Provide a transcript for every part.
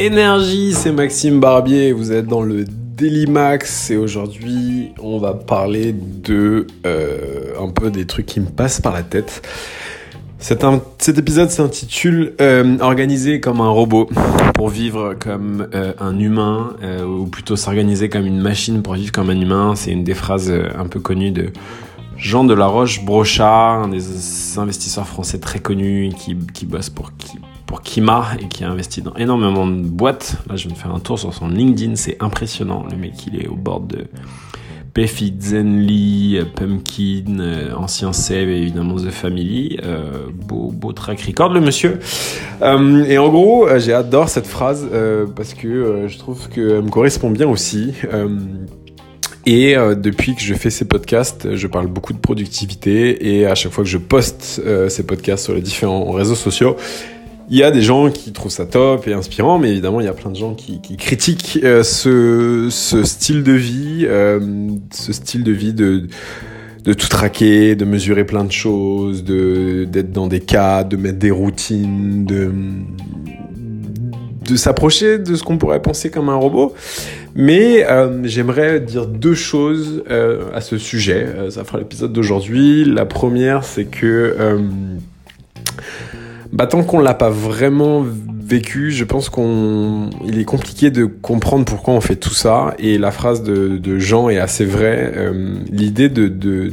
Énergie, c'est Maxime Barbier, vous êtes dans le Daily Max et aujourd'hui on va parler de euh, un peu des trucs qui me passent par la tête. Cet, épisode s'intitule euh, Organiser comme un robot pour vivre comme euh, un humain ou plutôt s'organiser comme une machine pour vivre comme un humain. C'est une des phrases un peu connues de Jean de la Roche Brochard, un des investisseurs français très connus qui, qui bosse pour, qui, pour Kima et qui a investi dans énormément de boîtes. Là, je viens de faire un tour sur son LinkedIn, c'est impressionnant. Le mec, il est au bord de Peffi, Zenly, Pumpkin, euh, ancien Save et évidemment The Family. Euh, beau, beau track record, le monsieur. Euh, et en gros, j'adore cette phrase parce que je trouve qu'elle me correspond bien aussi. Et euh, depuis que je fais ces podcasts, je parle beaucoup de productivité et à chaque fois que je poste euh, ces podcasts sur les différents réseaux sociaux, il y a des gens qui trouvent ça top et inspirant, mais évidemment il y a plein de gens qui, critiquent euh, ce, style de vie, ce style de vie de tout traquer, de mesurer plein de choses, de d'être dans des cas, de mettre des routines, de s'approcher de ce qu'on pourrait penser comme un robot. Mais euh, j'aimerais dire deux choses euh, à ce sujet. Euh, ça fera l'épisode d'aujourd'hui. La première, c'est que bah, tant qu'on l'a pas vraiment vécu, je pense qu'on, il est compliqué de comprendre pourquoi on fait tout ça. Et la phrase de, Jean est assez vraie. L'idée de, de,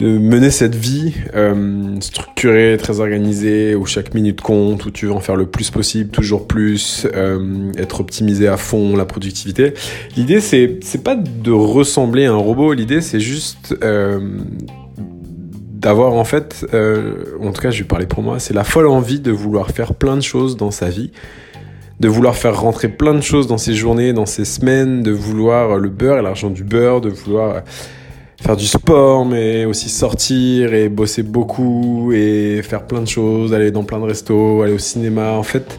de mener cette vie euh, structurée, très organisée, où chaque minute compte, où tu veux en faire le plus possible, toujours plus, euh, être optimisé à fond, la productivité. L'idée, c'est c'est pas de ressembler à un robot. L'idée, c'est juste euh, d'avoir en fait, euh, en tout cas, je vais parler pour moi, c'est la folle envie de vouloir faire plein de choses dans sa vie de vouloir faire rentrer plein de choses dans ses journées, dans ses semaines, de vouloir le beurre et l'argent du beurre, de vouloir faire du sport, mais aussi sortir et bosser beaucoup et faire plein de choses, aller dans plein de restos, aller au cinéma. En fait,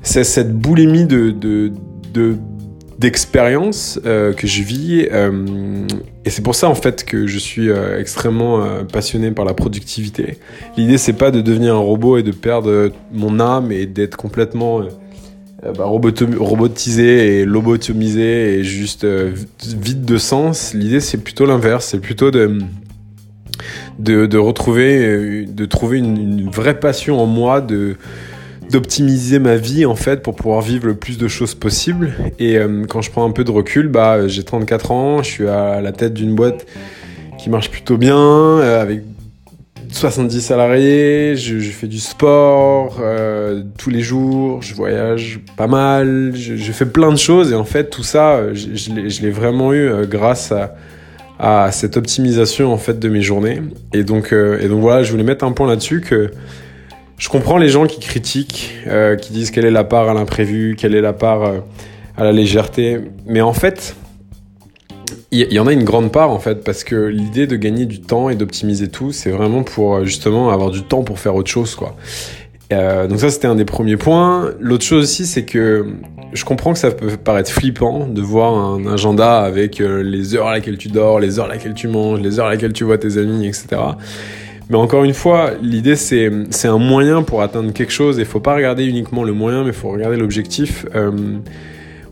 c'est cette boulimie de d'expérience euh, que je vis euh, et c'est pour ça en fait que je suis euh, extrêmement passionné par la productivité. L'idée c'est pas de devenir un robot et de perdre mon âme et d'être complètement bah, robotisé et lobotomisé et juste vide de sens. L'idée, c'est plutôt l'inverse. C'est plutôt de, de, retrouver, de trouver une, vraie passion en moi, de d'optimiser ma vie en fait pour pouvoir vivre le plus de choses possible et quand je prends un peu de recul bah j'ai 34 ans je suis à la tête d'une boîte qui marche plutôt bien avec 70 salariés, je, fais du sport euh, tous les jours, je voyage pas mal, je, fais plein de choses et en fait tout ça, je, l'ai vraiment eu euh, grâce à, à, cette optimisation en fait de mes journées. Et donc, euh, et donc voilà, je voulais mettre un point là-dessus que je comprends les gens qui critiquent, qui disent quelle est la part à l'imprévu, quelle est la part à la légèreté, mais en fait il y, en a une grande part en fait, parce que l'idée de gagner du temps et d'optimiser tout, c'est vraiment pour euh, justement avoir du temps pour faire autre chose, quoi. Euh, donc ça, c'était un des premiers points. L'autre chose aussi, c'est que je comprends que ça peut paraître flippant de voir un agenda avec euh, les heures à laquelle tu dors, les heures à laquelle tu manges, les heures à laquelle tu vois tes amis, etc. Mais encore une fois, l'idée c'est c'est un moyen pour atteindre quelque chose. Et faut pas regarder uniquement le moyen, mais faut regarder l'objectif. Euh,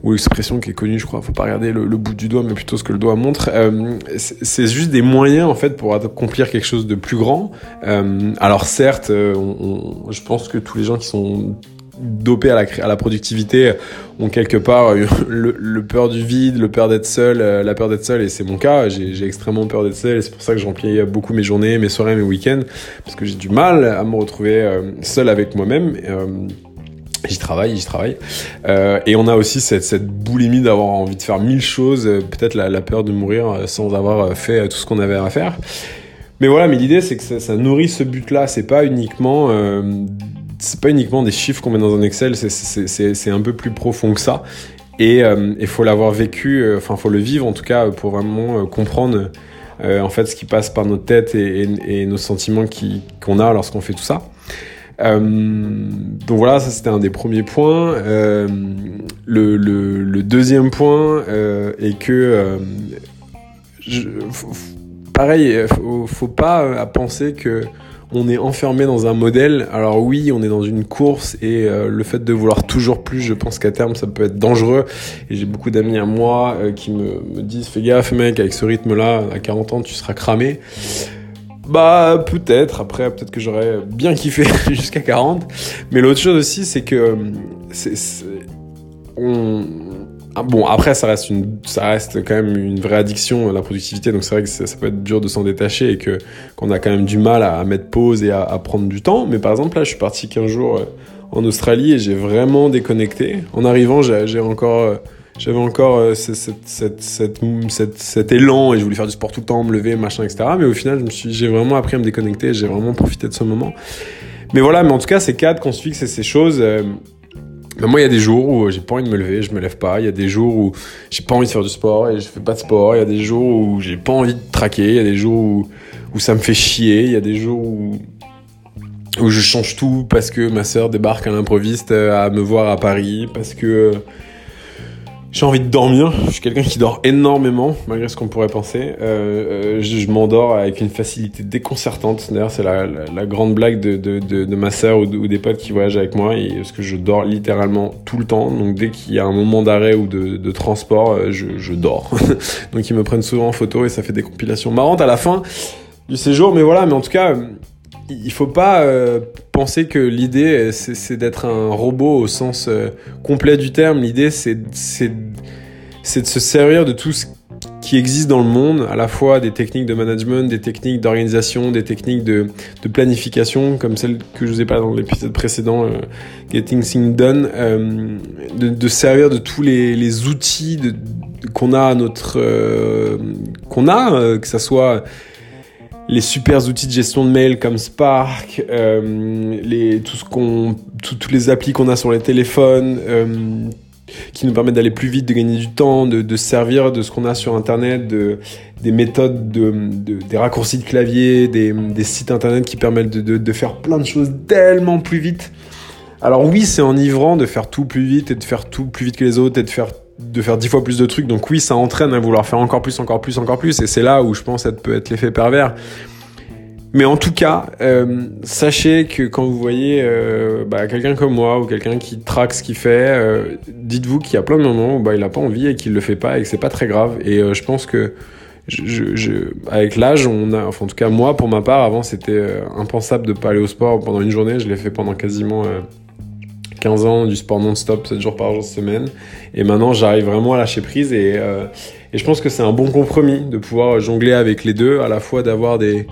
ou l'expression qui est connue, je crois, faut pas regarder le, bout du doigt, mais plutôt ce que le doigt montre. Euh, c'est juste des moyens en fait pour accomplir quelque chose de plus grand. Euh, alors certes, euh, on, je pense que tous les gens qui sont dopés à la, productivité ont quelque part le, le peur du vide, le peur d'être seul, la peur d'être seul, et c'est mon cas. J'ai extrêmement peur d'être seul, et c'est pour ça que je beaucoup mes journées, mes soirées, mes week-ends, parce que j'ai du mal à me retrouver seul avec moi-même. J'y travaille, j'y travaille. Euh, et on a aussi cette, boulimie d'avoir envie de faire mille choses, euh, peut-être la, peur de mourir euh, sans avoir euh, fait tout ce qu'on avait à faire. Mais voilà, mais l'idée c'est que ça, nourrit ce but-là. C'est pas uniquement, euh, c'est pas uniquement des chiffres qu'on met dans un Excel. C'est un peu plus profond que ça. Et il faut l'avoir vécu, enfin faut le vivre en tout cas pour vraiment comprendre en fait ce qui passe par notre tête et, nos sentiments qu'on a lorsqu'on fait tout ça. Euh, donc voilà, ça c'était un des premiers points. Euh, le, deuxième point euh, est que euh, je, pareil, faut, faut pas penser que on est enfermé dans un modèle. Alors oui, on est dans une course et euh, le fait de vouloir toujours plus, je pense qu'à terme, ça peut être dangereux. Et j'ai beaucoup d'amis à moi euh, qui me, disent, fais gaffe mec, avec ce rythme-là, à 40 ans, tu seras cramé. Bah peut-être, après peut-être que j'aurais bien kiffé jusqu'à 40. Mais l'autre chose aussi, c'est que c'est, on, ah, bon, après, ça reste, une, ça reste quand même une vraie addiction, la productivité. Donc, c'est vrai que ça, peut être dur de s'en détacher et que, qu'on a quand même du mal à, mettre pause et à, à, prendre du temps. Mais par exemple, là, je suis parti 15 jours euh, en Australie et j'ai vraiment déconnecté. En arrivant, j'ai, encore, euh, j'avais encore euh, cette, cette, cette, cet élan et je voulais faire du sport tout le temps, me lever, machin, etc. Mais au final, je me suis, j'ai vraiment appris à me déconnecter. J'ai vraiment profité de ce moment. Mais voilà, mais en tout cas, ces cadres qu'on se fixe et ces choses, mais moi, il y a des jours où j'ai pas envie de me lever, je me lève pas. Il y a des jours où j'ai pas envie de faire du sport et je fais pas de sport. Il y a des jours où j'ai pas envie de traquer. Il y a des jours où, où ça me fait chier. Il y a des jours où, où je change tout parce que ma sœur débarque à l'improviste à me voir à Paris, parce que j'ai envie de dormir. Je suis quelqu'un qui dort énormément, malgré ce qu'on pourrait penser. Euh, euh je, m'endors avec une facilité déconcertante. D'ailleurs, c'est la, la, la, grande blague de, de, de, de ma sœur ou, des potes qui voyagent avec moi. Et, parce que je dors littéralement tout le temps. Donc, dès qu'il y a un moment d'arrêt ou de, de, transport, euh, je, je dors. donc, ils me prennent souvent en photo et ça fait des compilations marrantes à la fin du séjour. Mais voilà, mais en tout cas il faut pas euh, penser que l'idée c'est d'être un robot au sens euh, complet du terme. L'idée c'est de se servir de tout ce qui existe dans le monde, à la fois des techniques de management, des techniques d'organisation, des techniques de, planification, comme celle que je vous ai parlé dans l'épisode précédent, euh, Getting Things Done, euh, de, servir de tous les, outils qu'on a notre euh, qu'on a, que ça soit les super outils de gestion de mail comme Spark, euh, les, tout qu'on, tous les applis qu'on a sur les téléphones, euh, qui nous permettent d'aller plus vite, de gagner du temps, de, de servir de ce qu'on a sur Internet, de, des méthodes, de, de, des raccourcis de clavier, des, des sites Internet qui permettent de, faire plein de choses tellement plus vite. Alors oui, c'est enivrant de faire tout plus vite et de faire tout plus vite que les autres et de faire de faire dix fois plus de trucs. Donc oui, ça entraîne à vouloir faire encore plus, encore plus, encore plus. Et c'est là où je pense que ça peut être l'effet pervers. Mais en tout cas, euh, sachez que quand vous voyez euh, bah, quelqu'un comme moi ou quelqu'un qui traque ce qu'il fait, euh, dites-vous qu'il y a plein de moments où bah, il n'a pas envie et qu'il le fait pas et que c'est pas très grave. Et je pense que avec l'âge, on a, enfin en tout cas moi pour ma part, avant c'était impensable de pas aller au sport pendant une journée. Je l'ai fait pendant quasiment 15 ans du sport non-stop, 7 jours par jour, semaine. Et maintenant, j'arrive vraiment à lâcher prise et, euh, et je pense que c'est un bon compromis de pouvoir jongler avec les deux, à la fois d'avoir des,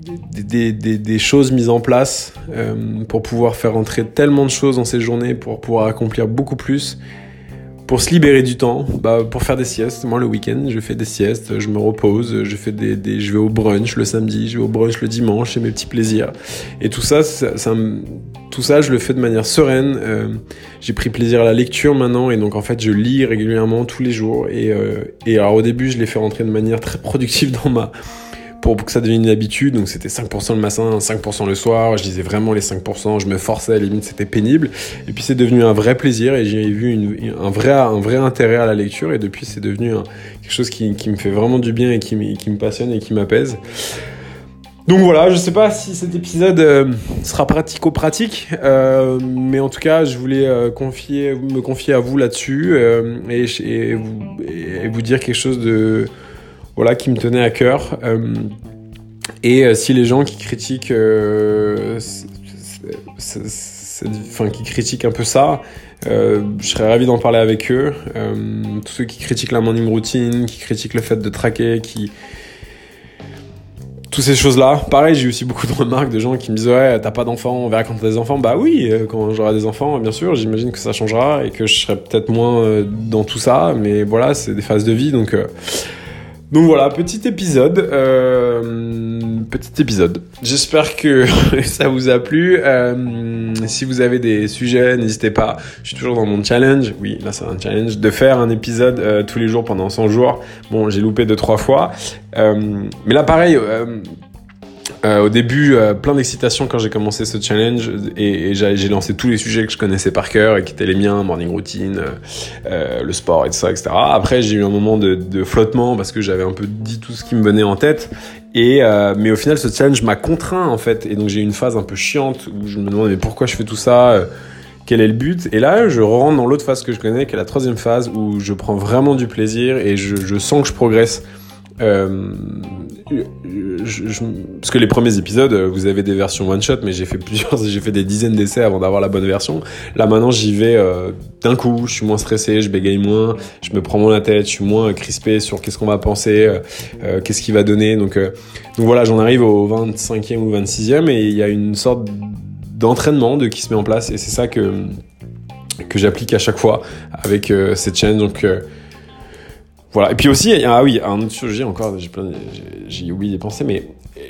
des, des, choses mises en place euh, pour pouvoir faire entrer tellement de choses dans ces journées, pour pouvoir accomplir beaucoup plus pour se libérer du temps, bah, pour faire des siestes. Moi, le week-end, je fais des siestes, je me repose, je fais des, des, je vais au brunch le samedi, je vais au brunch le dimanche, j'ai mes petits plaisirs. Et tout ça, ça, ça, tout ça, je le fais de manière sereine. Euh, j'ai pris plaisir à la lecture maintenant, et donc en fait, je lis régulièrement tous les jours. Et, euh, et alors au début, je l'ai fait rentrer de manière très productive dans ma pour que ça devienne une habitude. Donc c'était 5% le matin, 5% le soir. Je disais vraiment les 5%. Je me forçais à la limite, c'était pénible. Et puis c'est devenu un vrai plaisir et j'ai vu un, vrai, un vrai intérêt à la lecture. Et depuis, c'est devenu quelque chose qui, me fait vraiment du bien et qui, me passionne et qui m'apaise. Donc voilà, je sais pas si cet épisode euh, sera pratico-pratique, euh, mais en tout cas, je voulais euh, me confier à vous là-dessus euh, et, vous, dire quelque chose de voilà, qui me tenait à cœur. Euh, et euh, si les gens qui critiquent, euh, enfin qui critiquent un peu ça, je serais ravi d'en parler avec eux. tous ceux qui critiquent la morning routine, qui critiquent le fait de traquer, qui toutes ces choses-là. Pareil, j'ai aussi beaucoup de remarques de gens qui me disent ouais, t'as pas d'enfants, on verra quand t'as des enfants. Bah oui, quand j'aurai des enfants, bien sûr, j'imagine que ça changera et que je serai peut-être moins dans tout ça, mais voilà, c'est des phases de vie, donc donc voilà, petit épisode. Euh, petit épisode. J'espère que ça vous a plu. Euh, si vous avez des sujets, n'hésitez pas. Je suis toujours dans mon challenge. Oui, là c'est un challenge de faire un épisode euh, tous les jours pendant 100 jours. Bon, j'ai loupé deux trois fois. Mais là pareil euh, au début, euh, plein d'excitation quand j'ai commencé ce challenge et, j'ai lancé tous les sujets que je connaissais par cœur et qui étaient les miens, morning routine, euh, le sport et tout ça, etc. Après, j'ai eu un moment de, flottement parce que j'avais un peu dit tout ce qui me venait en tête Et mais au final, ce challenge m'a contraint en fait. Et donc j'ai eu une phase un peu chiante où je me demandais mais pourquoi je fais tout ça Quel est le but? Et là, je rentre dans l'autre phase que je connais, qui est la troisième phase où je prends vraiment du plaisir et je, sens que je progresse. Je, parce que les premiers épisodes, vous avez des versions one shot, mais j'ai fait plusieurs, j'ai fait des dizaines d'essais avant d'avoir la bonne version. Là maintenant, j'y vais euh, d'un coup. Je suis moins stressé, je bégaye moins, je me prends moins la tête, je suis moins crispé sur qu'est-ce qu'on va penser, euh, euh qu'est-ce qu'il va donner. Donc, euh, donc voilà, j'en arrive au 25e ou 26e et il y a une sorte d'entraînement de qui se met en place et c'est ça que que j'applique à chaque fois avec euh, cette chaîne. Donc voilà. Et puis aussi, ah oui, un autre sujet encore, j'ai plein, j'ai oublié de penser, mais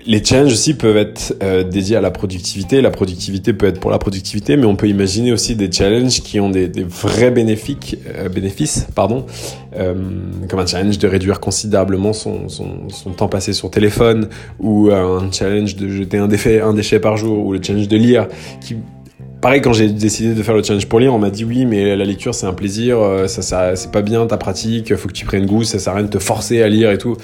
les challenges aussi peuvent être euh, dédiés à la productivité. La productivité peut être pour la productivité, mais on peut imaginer aussi des challenges qui ont des, des vrais bénéfices, euh, bénéfices, pardon, euh, comme un challenge de réduire considérablement son, son, son temps passé sur téléphone, ou un challenge de jeter un déchet, un déchet par jour, ou le challenge de lire, qui pareil, quand j'ai décidé de faire le challenge pour lire, on m'a dit oui, mais la lecture c'est un plaisir, euh, ça, c'est pas bien ta pratique, faut que tu prennes goût, ça sert à rien de te forcer à lire et tout.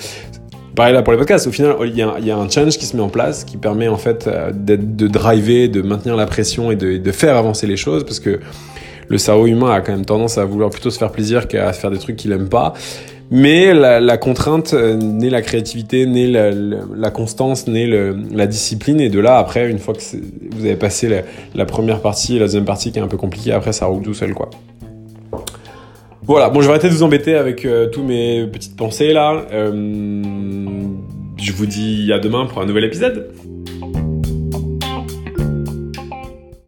Pareil là pour les podcasts, au final, il y, a, un challenge qui se met en place qui permet en fait euh, de driver, de maintenir la pression et de faire avancer les choses parce que le cerveau humain a quand même tendance à vouloir plutôt se faire plaisir qu'à faire des trucs qu'il aime pas. Mais la, contrainte euh, naît la créativité, naît la, constance, naît la discipline. Et de là, après, une fois que vous avez passé la, la, première partie et la deuxième partie qui est un peu compliquée, après, ça roule tout seul, quoi. Voilà, bon, je vais arrêter de vous embêter avec euh, tous mes petites pensées là. Euh, je vous dis à demain pour un nouvel épisode.